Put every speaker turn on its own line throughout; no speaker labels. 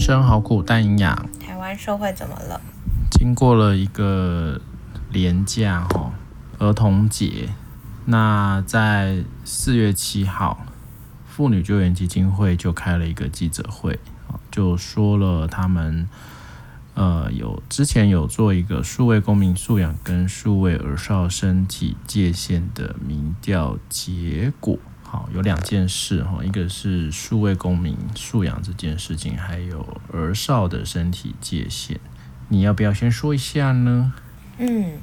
人生好苦，但营养。
台湾社会怎么了？
经过了一个连假哈，儿童节，那在四月七号，妇女救援基金会就开了一个记者会，就说了他们呃有之前有做一个数位公民素养跟数位儿少身体界限的民调结果。好，有两件事哈，一个是数位公民素养这件事情，还有儿少的身体界限，你要不要先说一下呢？
嗯。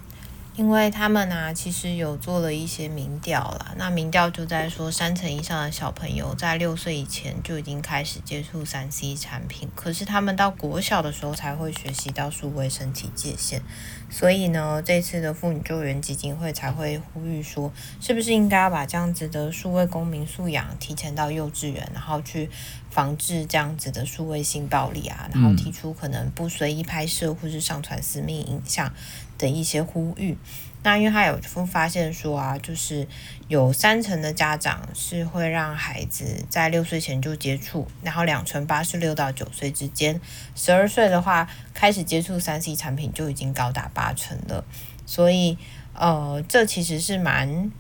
因为他们呢、啊，其实有做了一些民调啦。那民调就在说，三成以上的小朋友在六岁以前就已经开始接触三 C 产品，可是他们到国小的时候才会学习到数位身体界限。所以呢，这次的妇女救援基金会才会呼吁说，是不是应该要把这样子的数位公民素养提前到幼稚园，然后去防治这样子的数位性暴力啊，然后提出可能不随意拍摄或是上传私密影像。的一些呼吁，那因为他有发现说啊，就是有三成的家长是会让孩子在六岁前就接触，然后两成八是六到九岁之间，十二岁的话开始接触三 C 产品就已经高达八成了，所以呃，这其实是蛮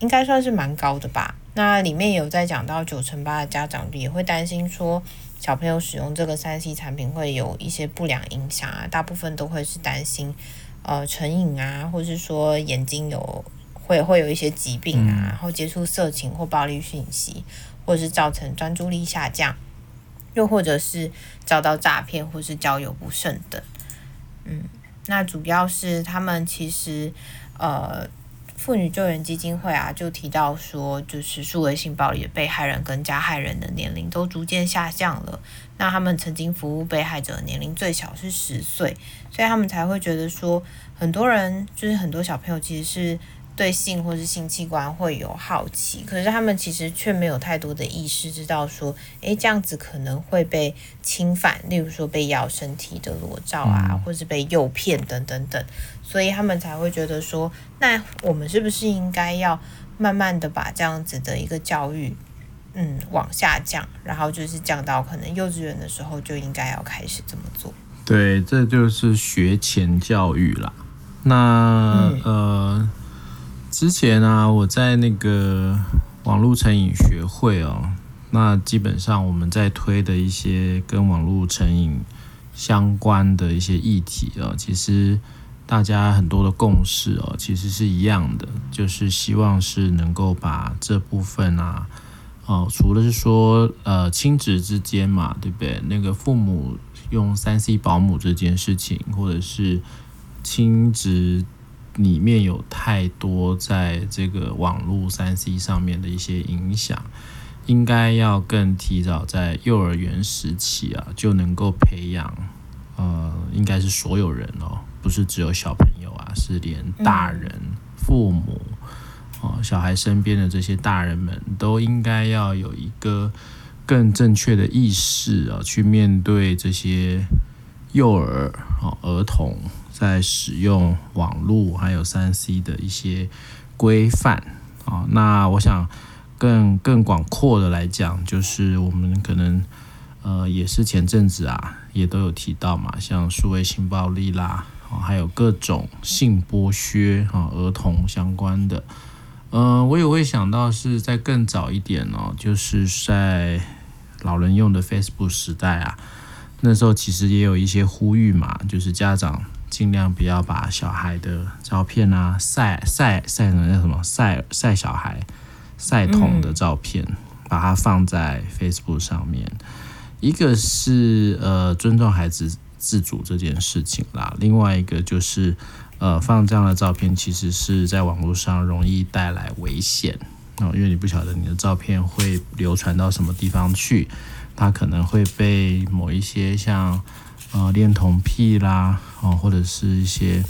应该算是蛮高的吧。那里面有在讲到九成八的家长也会担心说，小朋友使用这个三 C 产品会有一些不良影响啊，大部分都会是担心。呃，成瘾啊，或是说眼睛有会会有一些疾病啊，嗯、然后接触色情或暴力讯息，或是造成专注力下降，又或者是遭到诈骗或是交友不慎等。嗯，那主要是他们其实呃。妇女救援基金会啊，就提到说，就是数位性暴力的被害人跟加害人的年龄都逐渐下降了。那他们曾经服务被害者的年龄最小是十岁，所以他们才会觉得说，很多人就是很多小朋友其实是。对性或是性器官会有好奇，可是他们其实却没有太多的意识，知道说，诶，这样子可能会被侵犯，例如说被要身体的裸照啊，嗯、或是被诱骗等等等，所以他们才会觉得说，那我们是不是应该要慢慢的把这样子的一个教育，嗯，往下降，然后就是降到可能幼稚园的时候就应该要开始这么做。
对，这就是学前教育啦。那、嗯、呃。之前啊，我在那个网络成瘾学会哦，那基本上我们在推的一些跟网络成瘾相关的一些议题啊，其实大家很多的共识哦，其实是一样的，就是希望是能够把这部分啊，哦，除了是说呃亲子之间嘛，对不对？那个父母用三 C 保姆这件事情，或者是亲子。里面有太多在这个网络三 C 上面的一些影响，应该要更提早在幼儿园时期啊，就能够培养，呃，应该是所有人哦，不是只有小朋友啊，是连大人、父母，哦，小孩身边的这些大人们都应该要有一个更正确的意识啊，去面对这些幼儿哦，儿童。在使用网络还有三 C 的一些规范啊，那我想更更广阔的来讲，就是我们可能呃也是前阵子啊也都有提到嘛，像数位性暴力啦，还有各种性剥削啊，儿童相关的，呃，我也会想到是在更早一点哦，就是在老人用的 Facebook 时代啊，那时候其实也有一些呼吁嘛，就是家长。尽量不要把小孩的照片啊晒晒晒成叫什么晒晒小孩晒童的照片，把它放在 Facebook 上面。一个是呃尊重孩子自主这件事情啦，另外一个就是呃放这样的照片其实是在网络上容易带来危险哦，因为你不晓得你的照片会流传到什么地方去，它可能会被某一些像。呃，恋童癖啦，哦，或者是一些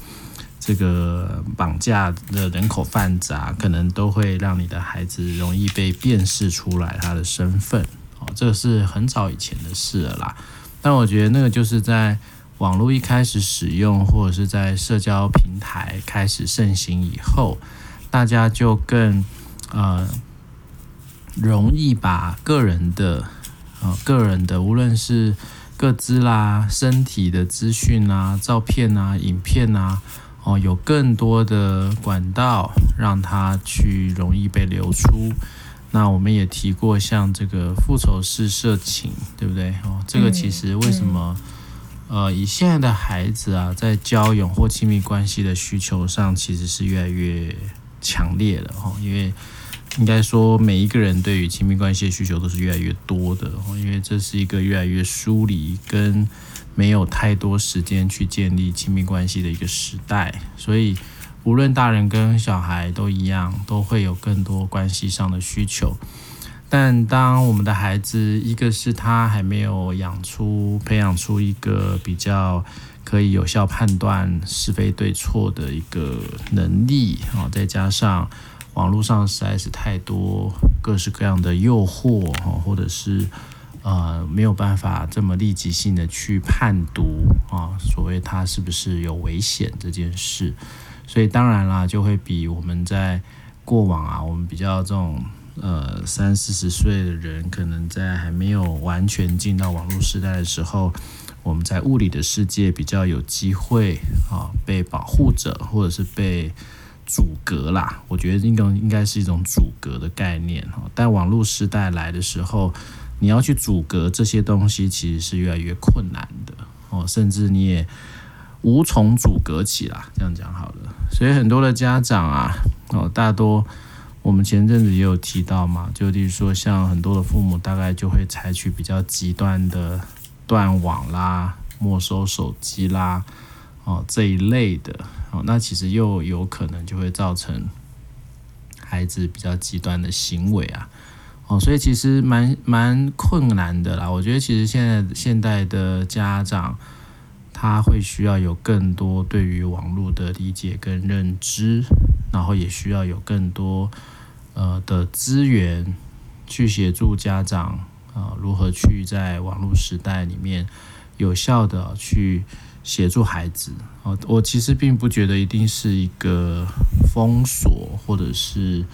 这个绑架的人口贩子啊，可能都会让你的孩子容易被辨识出来他的身份。哦，这个是很早以前的事了啦。但我觉得那个就是在网络一开始使用，或者是在社交平台开始盛行以后，大家就更呃容易把个人的、呃，个人的无论是。个资啦、身体的资讯啊、照片啊、影片啊，哦，有更多的管道让它去容易被流出。那我们也提过，像这个复仇式色情，对不对？哦，这个其实为什么？呃，以现在的孩子啊，在交友或亲密关系的需求上，其实是越来越强烈了哈。因为应该说，每一个人对于亲密关系的需求都是越来越多的，因为这是一个越来越疏离跟没有太多时间去建立亲密关系的一个时代，所以无论大人跟小孩都一样，都会有更多关系上的需求。但当我们的孩子，一个是他还没有养出、培养出一个比较可以有效判断是非对错的一个能力啊，再加上。网络上实在是太多各式各样的诱惑哈，或者是呃没有办法这么立即性的去判读啊，所谓它是不是有危险这件事，所以当然啦，就会比我们在过往啊，我们比较这种呃三四十岁的人，可能在还没有完全进到网络时代的时候，我们在物理的世界比较有机会啊被保护着，或者是被。阻隔啦，我觉得应该应该是一种阻隔的概念哈。但网络时代来的时候，你要去阻隔这些东西，其实是越来越困难的哦，甚至你也无从阻隔起啦。这样讲好了，所以很多的家长啊，哦，大多我们前阵子也有提到嘛，就例如说，像很多的父母，大概就会采取比较极端的断网啦、没收手机啦，哦这一类的。哦，那其实又有可能就会造成孩子比较极端的行为啊，哦，所以其实蛮蛮困难的啦。我觉得其实现在现代的家长他会需要有更多对于网络的理解跟认知，然后也需要有更多呃的资源去协助家长啊，如何去在网络时代里面有效的去。协助孩子，哦，我其实并不觉得一定是一个封锁，或者是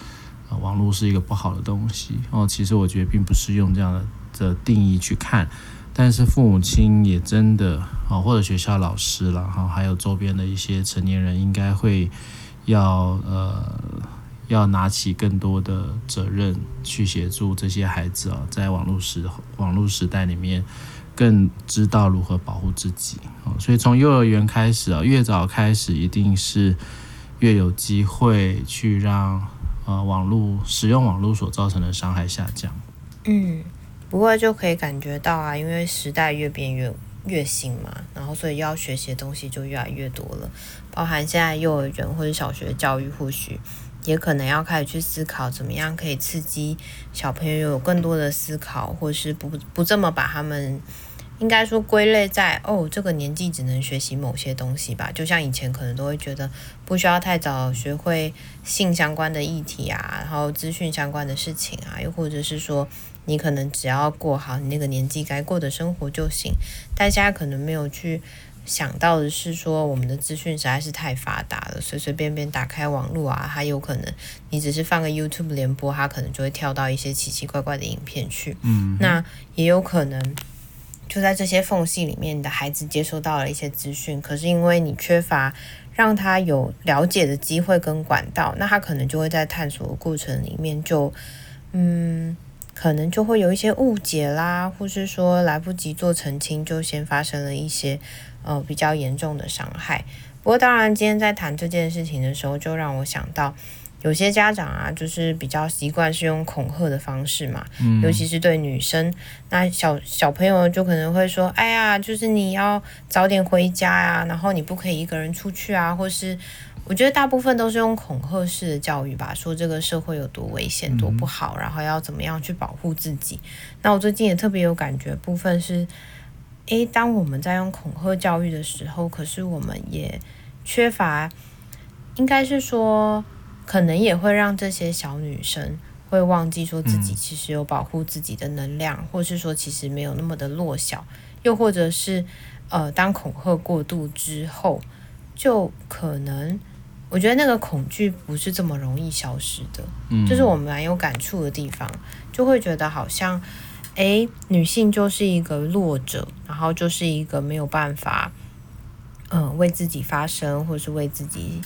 网络是一个不好的东西哦。其实我觉得并不是用这样的的定义去看，但是父母亲也真的啊，或者学校老师了哈，还有周边的一些成年人，应该会要呃要拿起更多的责任去协助这些孩子啊，在网络时网络时代里面。更知道如何保护自己啊，所以从幼儿园开始啊，越早开始一定是越有机会去让呃网络使用网络所造成的伤害下降。
嗯，不过就可以感觉到啊，因为时代越变越越新嘛，然后所以要学习的东西就越来越多了，包含现在幼儿园或者小学教育，或许也可能要开始去思考怎么样可以刺激小朋友有更多的思考，或是不不这么把他们。应该说归类在哦，这个年纪只能学习某些东西吧。就像以前可能都会觉得不需要太早学会性相关的议题啊，然后资讯相关的事情啊，又或者是说你可能只要过好你那个年纪该过的生活就行。大家可能没有去想到的是说，我们的资讯实在是太发达了，随随便便打开网络啊，它有可能你只是放个 YouTube 联播，它可能就会跳到一些奇奇怪怪的影片去。嗯，那也有可能。就在这些缝隙里面，你的孩子接收到了一些资讯，可是因为你缺乏让他有了解的机会跟管道，那他可能就会在探索的过程里面就，嗯，可能就会有一些误解啦，或是说来不及做澄清，就先发生了一些呃比较严重的伤害。不过当然，今天在谈这件事情的时候，就让我想到。有些家长啊，就是比较习惯是用恐吓的方式嘛，嗯，尤其是对女生，那小小朋友就可能会说：“哎呀，就是你要早点回家呀，然后你不可以一个人出去啊。”或是我觉得大部分都是用恐吓式的教育吧，说这个社会有多危险、多不好，然后要怎么样去保护自己。那我最近也特别有感觉，部分是，诶，当我们在用恐吓教育的时候，可是我们也缺乏，应该是说。可能也会让这些小女生会忘记说自己其实有保护自己的能量，嗯、或是说其实没有那么的弱小，又或者是呃，当恐吓过度之后，就可能我觉得那个恐惧不是这么容易消失的，嗯，就是我们蛮有感触的地方，就会觉得好像，诶，女性就是一个弱者，然后就是一个没有办法，嗯、呃，为自己发声，或是为自己，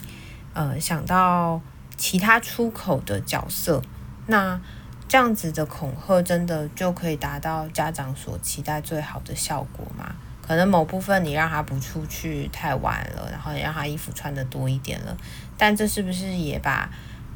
呃，想到其他出口的角色。那这样子的恐吓，真的就可以达到家长所期待最好的效果吗？可能某部分你让他不出去太晚了，然后你让他衣服穿得多一点了，但这是不是也把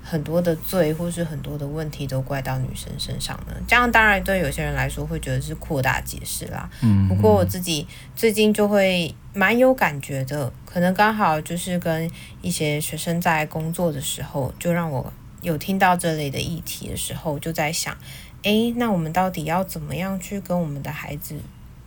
很多的罪或是很多的问题都怪到女生身上呢？这样当然对有些人来说会觉得是扩大解释啦。嗯，不过我自己最近就会蛮有感觉的，可能刚好就是跟一些学生在工作的时候，就让我有听到这类的议题的时候，就在想，诶，那我们到底要怎么样去跟我们的孩子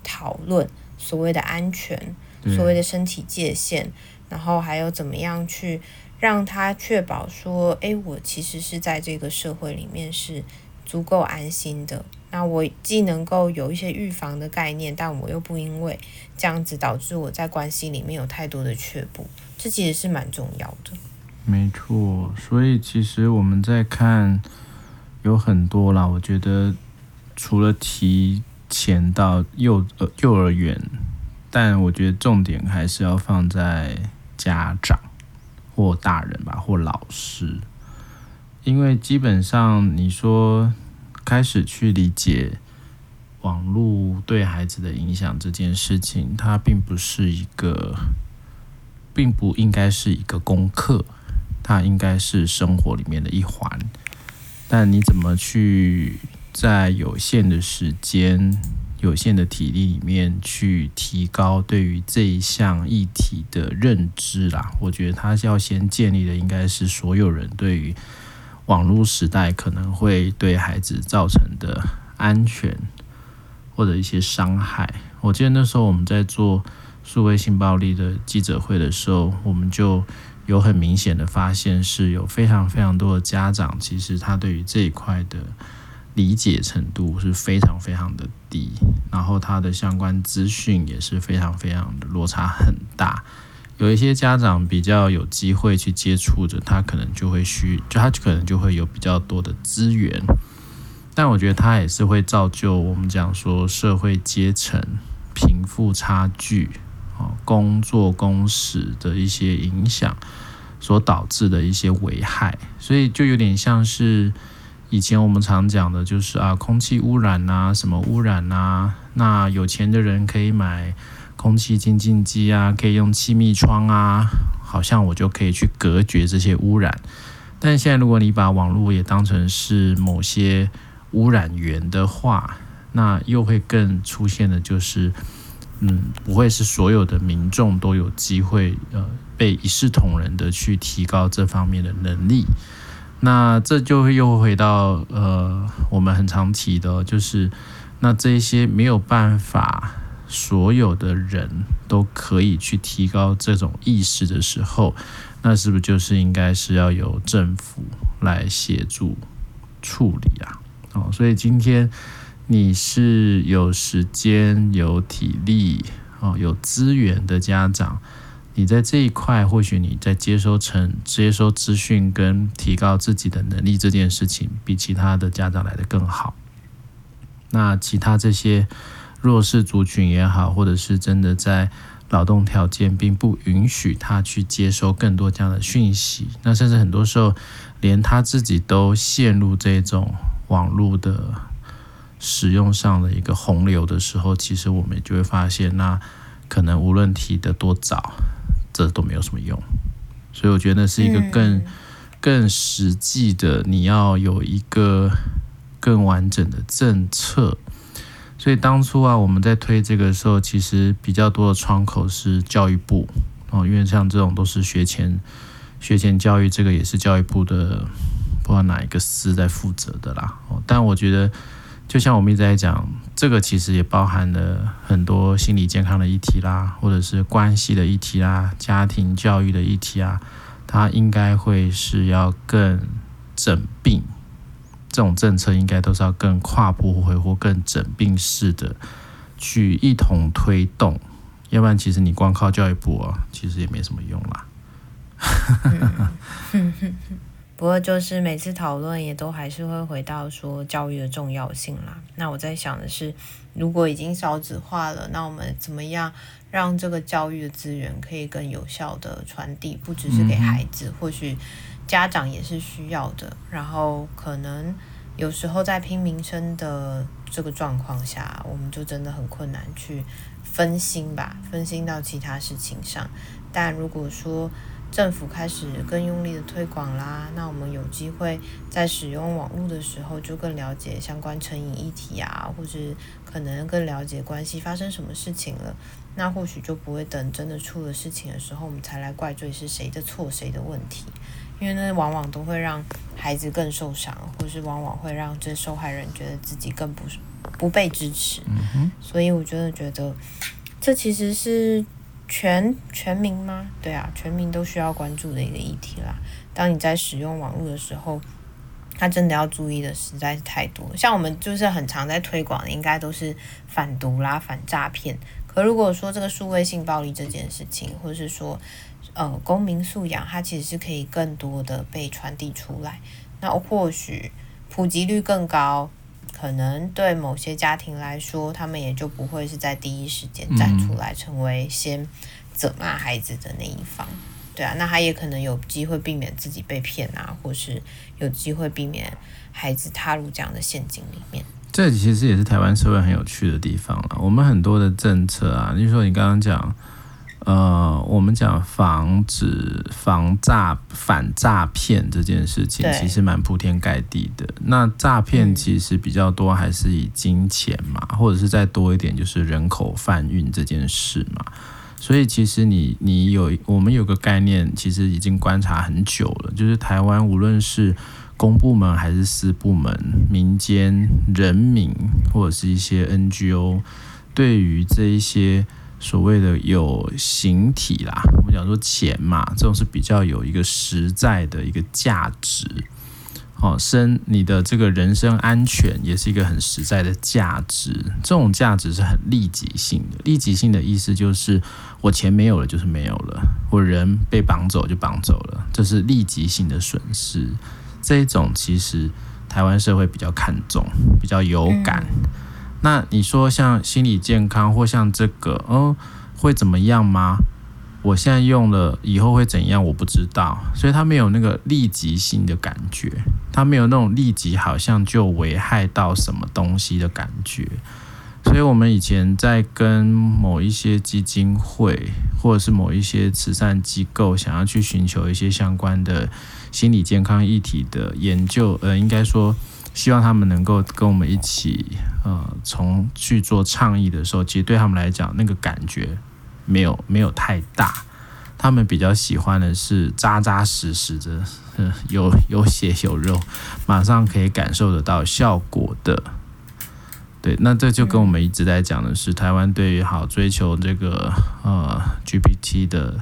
讨论？所谓的安全，所谓的身体界限，嗯、然后还有怎么样去让他确保说，哎，我其实是在这个社会里面是足够安心的。那我既能够有一些预防的概念，但我又不因为这样子导致我在关系里面有太多的却步，这其实是蛮重要的。
没错，所以其实我们在看有很多啦，我觉得除了提。前到幼呃幼儿园，但我觉得重点还是要放在家长或大人吧，或老师，因为基本上你说开始去理解网络对孩子的影响这件事情，它并不是一个，并不应该是一个功课，它应该是生活里面的一环，但你怎么去？在有限的时间、有限的体力里面，去提高对于这一项议题的认知啦。我觉得他要先建立的，应该是所有人对于网络时代可能会对孩子造成的安全或者一些伤害。我记得那时候我们在做数位性暴力的记者会的时候，我们就有很明显的发现，是有非常非常多的家长，其实他对于这一块的。理解程度是非常非常的低，然后他的相关资讯也是非常非常的落差很大。有一些家长比较有机会去接触着，他可能就会需，就他可能就会有比较多的资源。但我觉得他也是会造就我们讲说社会阶层、贫富差距、哦工作工时的一些影响所导致的一些危害，所以就有点像是。以前我们常讲的就是啊，空气污染啊，什么污染啊？那有钱的人可以买空气清净机啊，可以用气密窗啊，好像我就可以去隔绝这些污染。但现在如果你把网络也当成是某些污染源的话，那又会更出现的就是，嗯，不会是所有的民众都有机会呃被一视同仁的去提高这方面的能力。那这就又回到呃，我们很常提的，就是那这些没有办法，所有的人都可以去提高这种意识的时候，那是不是就是应该是要由政府来协助处理啊？哦，所以今天你是有时间、有体力、哦有资源的家长。你在这一块，或许你在接收成接收资讯跟提高自己的能力这件事情，比其他的家长来得更好。那其他这些弱势族群也好，或者是真的在劳动条件并不允许他去接收更多这样的讯息，那甚至很多时候连他自己都陷入这种网络的使用上的一个洪流的时候，其实我们就会发现，那可能无论提得多早。没有什么用，所以我觉得是一个更、嗯、更实际的，你要有一个更完整的政策。所以当初啊，我们在推这个的时候，其实比较多的窗口是教育部哦，因为像这种都是学前学前教育，这个也是教育部的，不知道哪一个司在负责的啦。哦，但我觉得。就像我们一直在讲，这个其实也包含了很多心理健康的议题啦，或者是关系的议题啦，家庭教育的议题啊，它应该会是要更整并，这种政策应该都是要更跨部会或更整并式的去一同推动，要不然其实你光靠教育部啊，其实也没什么用啦。
不过就是每次讨论也都还是会回到说教育的重要性啦。那我在想的是，如果已经少子化了，那我们怎么样让这个教育的资源可以更有效的传递？不只是给孩子，嗯、或许家长也是需要的。然后可能有时候在拼民生的这个状况下，我们就真的很困难去分心吧，分心到其他事情上。但如果说，政府开始更用力的推广啦，那我们有机会在使用网络的时候就更了解相关成瘾议题啊，或是可能更了解关系发生什么事情了，那或许就不会等真的出了事情的时候，我们才来怪罪是谁的错、谁的问题，因为那往往都会让孩子更受伤，或是往往会让这受害人觉得自己更不不被支持。所以我真的觉得这其实是。全全民吗？对啊，全民都需要关注的一个议题啦。当你在使用网络的时候，他真的要注意的实在是太多。像我们就是很常在推广的，应该都是反毒啦、反诈骗。可如果说这个数位性暴力这件事情，或者是说呃公民素养，它其实是可以更多的被传递出来。那或许普及率更高。可能对某些家庭来说，他们也就不会是在第一时间站出来，成为先责骂孩子的那一方。对啊，那他也可能有机会避免自己被骗啊，或是有机会避免孩子踏入这样的陷阱里面。
这其实也是台湾社会很有趣的地方了。我们很多的政策啊，例如说你刚刚讲。呃，我们讲防止防诈反诈骗这件事情，其实蛮铺天盖地的。那诈骗其实比较多，还是以金钱嘛，嗯、或者是再多一点，就是人口贩运这件事嘛。所以其实你你有我们有个概念，其实已经观察很久了，就是台湾无论是公部门还是私部门、民间人民或者是一些 NGO，对于这一些。所谓的有形体啦，我们讲说钱嘛，这种是比较有一个实在的一个价值。哦，生你的这个人身安全也是一个很实在的价值。这种价值是很立即性的，立即性的意思就是我钱没有了就是没有了，我人被绑走就绑走了，这是立即性的损失。这一种其实台湾社会比较看重，比较有感。那你说像心理健康或像这个，嗯，会怎么样吗？我现在用了以后会怎样？我不知道，所以他没有那个立即性的感觉，他没有那种立即好像就危害到什么东西的感觉。所以我们以前在跟某一些基金会或者是某一些慈善机构想要去寻求一些相关的心理健康议题的研究，呃，应该说。希望他们能够跟我们一起，呃，从去做倡议的时候，其实对他们来讲，那个感觉没有没有太大。他们比较喜欢的是扎扎实实的，有有血有肉，马上可以感受得到效果的。对，那这就跟我们一直在讲的是，台湾对于好追求这个呃 GPT 的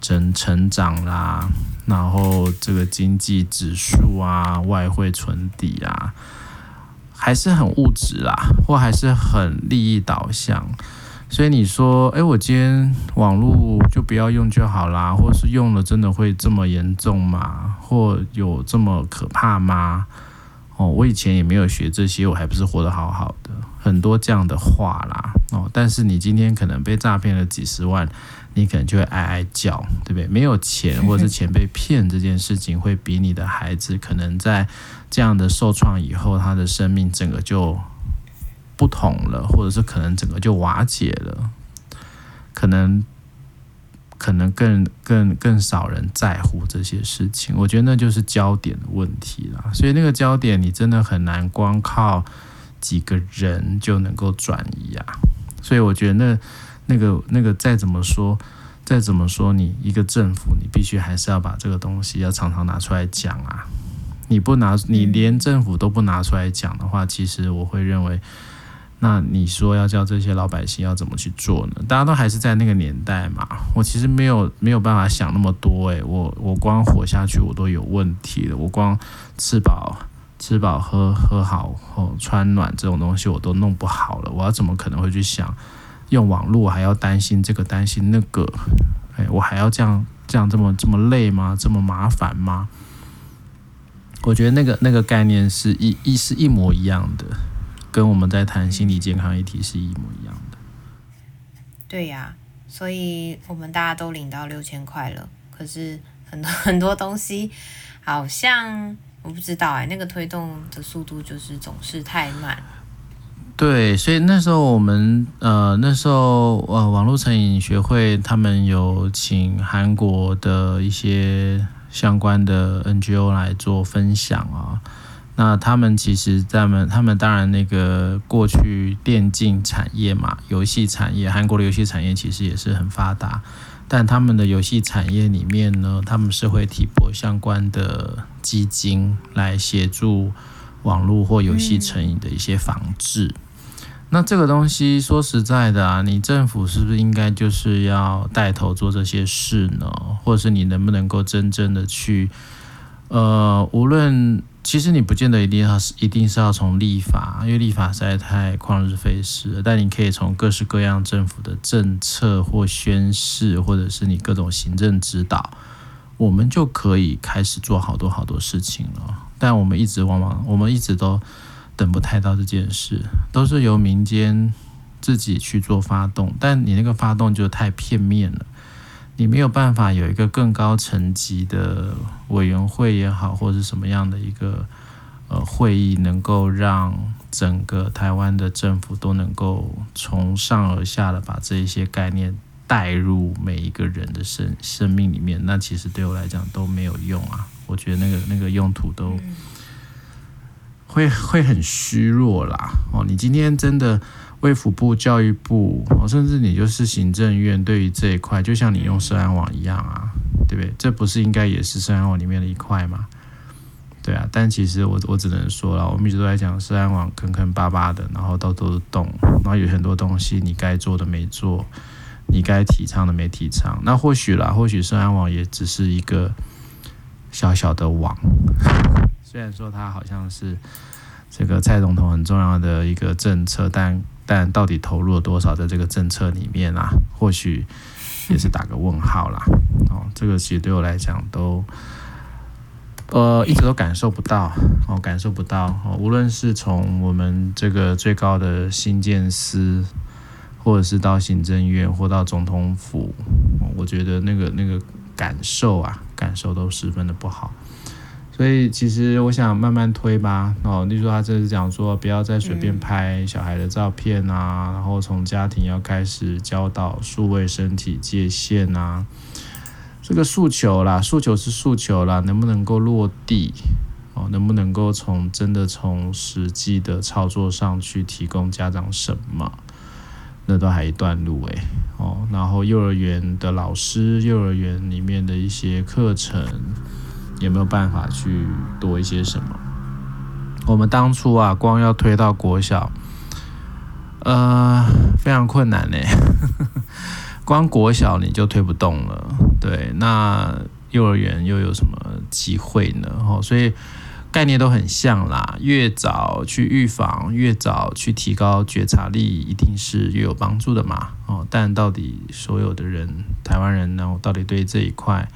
成成长啦。然后这个经济指数啊，外汇存底啊，还是很物质啦，或还是很利益导向。所以你说，哎，我今天网络就不要用就好啦，或是用了真的会这么严重吗？或有这么可怕吗？哦，我以前也没有学这些，我还不是活得好好的。很多这样的话啦，哦，但是你今天可能被诈骗了几十万。你可能就会哀哀叫，对不对？没有钱，或者是钱被骗这件事情，会比你的孩子可能在这样的受创以后，他的生命整个就不同了，或者是可能整个就瓦解了，可能可能更更更少人在乎这些事情。我觉得那就是焦点的问题了。所以那个焦点，你真的很难光靠几个人就能够转移啊。所以我觉得那。那个那个再怎么说，再怎么说，你一个政府，你必须还是要把这个东西要常常拿出来讲啊！你不拿，你连政府都不拿出来讲的话，其实我会认为，那你说要叫这些老百姓要怎么去做呢？大家都还是在那个年代嘛，我其实没有没有办法想那么多诶，我我光活下去我都有问题了，我光吃饱吃饱喝喝好后穿暖这种东西我都弄不好了，我要怎么可能会去想？用网络还要担心这个担心那个，哎，我还要这样这样这么这么累吗？这么麻烦吗？我觉得那个那个概念是一一是一模一样的，跟我们在谈心理健康议题是一模一样的。
对呀、所以我们大家都领到六千块了，可是很多 很多东西好像我不知道哎，那个推动的速度就是总是太慢。
对，所以那时候我们呃那时候呃网络成瘾学会他们有请韩国的一些。相关的 NGO 来做分享啊，那他们其实他们他们当然那个过去电竞产业嘛，游戏产业，韩国的游戏产业其实也是很发达，但他们的游戏产业里面呢，他们是会提拨相关的基金来协助网络或游戏成瘾的一些防治。嗯那这个东西说实在的啊，你政府是不是应该就是要带头做这些事呢？或者是你能不能够真正的去，呃，无论其实你不见得一定要是一定是要从立法，因为立法实在太旷日费时了。但你可以从各式各样政府的政策或宣示，或者是你各种行政指导，我们就可以开始做好多好多事情了。但我们一直往往我们一直都。等不太到这件事，都是由民间自己去做发动，但你那个发动就太片面了，你没有办法有一个更高层级的委员会也好，或者什么样的一个呃会议，能够让整个台湾的政府都能够从上而下的把这一些概念带入每一个人的生生命里面，那其实对我来讲都没有用啊，我觉得那个那个用途都。会会很虚弱啦哦！你今天真的卫福部、教育部哦，甚至你就是行政院，对于这一块，就像你用社安网一样啊，对不对？这不是应该也是社安网里面的一块吗？对啊，但其实我我只能说了，我们一直都在讲社安网坑坑巴巴的，然后到处都是洞，然后有很多东西你该做的没做，你该提倡的没提倡。那或许啦，或许社安网也只是一个小小的网。虽然说它好像是这个蔡总统很重要的一个政策，但但到底投入了多少在这个政策里面啊？或许也是打个问号啦。哦，这个其实对我来讲都呃一直都感受不到哦，感受不到哦。无论是从我们这个最高的新建司，或者是到行政院或到总统府，我觉得那个那个感受啊，感受都十分的不好。所以其实我想慢慢推吧，哦，例如说他这是讲说不要再随便拍小孩的照片啊，然后从家庭要开始教导数位身体界限啊，这个诉求啦，诉求是诉求啦，能不能够落地？哦，能不能够从真的从实际的操作上去提供家长什么？那都还一段路诶。哦，然后幼儿园的老师，幼儿园里面的一些课程。有没有办法去多一些什么？我们当初啊，光要推到国小，呃，非常困难呢。光国小你就推不动了，对，那幼儿园又有什么机会呢？哦，所以概念都很像啦。越早去预防，越早去提高觉察力，一定是越有帮助的嘛。哦，但到底所有的人，台湾人呢，到底对这一块？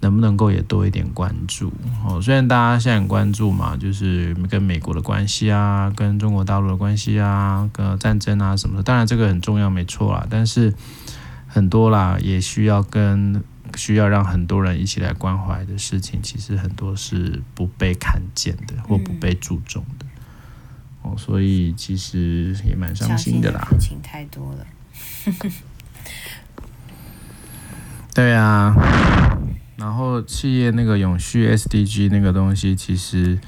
能不能够也多一点关注哦？虽然大家现在很关注嘛，就是跟美国的关系啊，跟中国大陆的关系啊，跟战争啊什么的，当然这个很重要，没错啦。但是很多啦，也需要跟需要让很多人一起来关怀的事情，其实很多是不被看见的或不被注重的哦，所以其实也蛮伤心的啦。
事情太多了，
对啊。企业那个永续 SDG 那个东西，其实，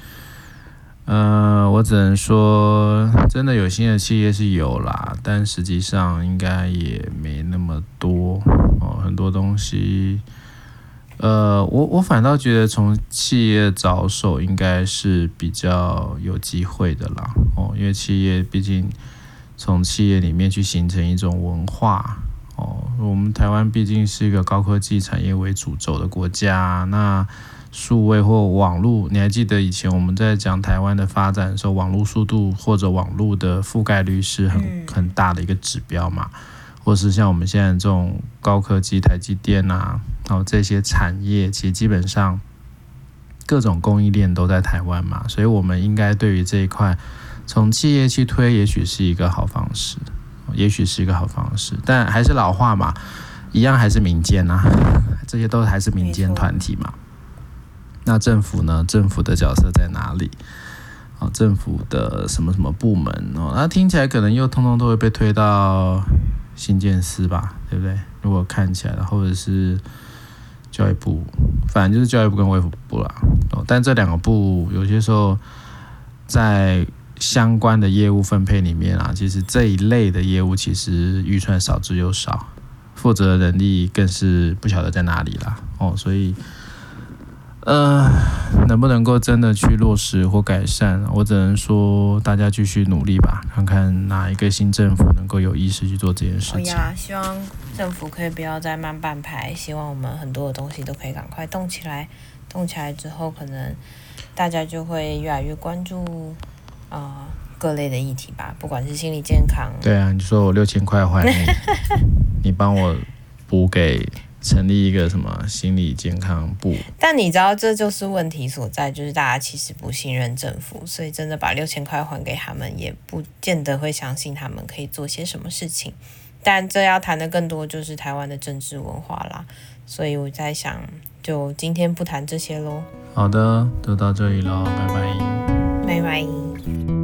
呃，我只能说，真的有新的企业是有啦，但实际上应该也没那么多哦。很多东西，呃，我我反倒觉得从企业着手应该是比较有机会的啦。哦，因为企业毕竟从企业里面去形成一种文化。哦，我们台湾毕竟是一个高科技产业为主轴的国家，那数位或网络，你还记得以前我们在讲台湾的发展的时候，网络速度或者网络的覆盖率是很很大的一个指标嘛？或是像我们现在这种高科技台积电啊，然后这些产业，其实基本上各种供应链都在台湾嘛，所以我们应该对于这一块，从企业去推，也许是一个好方式，也许是一个好方式。但还是老话嘛，一样还是民间呐、啊，这些都还是民间团体嘛。那政府呢？政府的角色在哪里？哦，政府的什么什么部门哦？那听起来可能又通通都会被推到新建司吧，对不对？如果看起来，或者是。教育部，反正就是教育部跟卫福部啦。哦，但这两个部有些时候在相关的业务分配里面啊，其实这一类的业务其实预算少之又少，负责人力更是不晓得在哪里啦。哦，所以。呃，能不能够真的去落实或改善？我只能说大家继续努力吧，看看哪一个新政府能够有意识去做这件事情。
好呀，希望政府可以不要再慢半拍，希望我们很多的东西都可以赶快动起来。动起来之后，可能大家就会越来越关注、呃、各类的议题吧，不管是心理健康。
对啊，你说我六千块还你，你帮我补给。成立一个什么心理健康部？
但你知道这就是问题所在，就是大家其实不信任政府，所以真的把六千块还给他们，也不见得会相信他们可以做些什么事情。但这要谈的更多就是台湾的政治文化啦，所以我在想，就今天不谈这些喽。
好的，就到这里喽，拜拜。
拜拜。Thank you.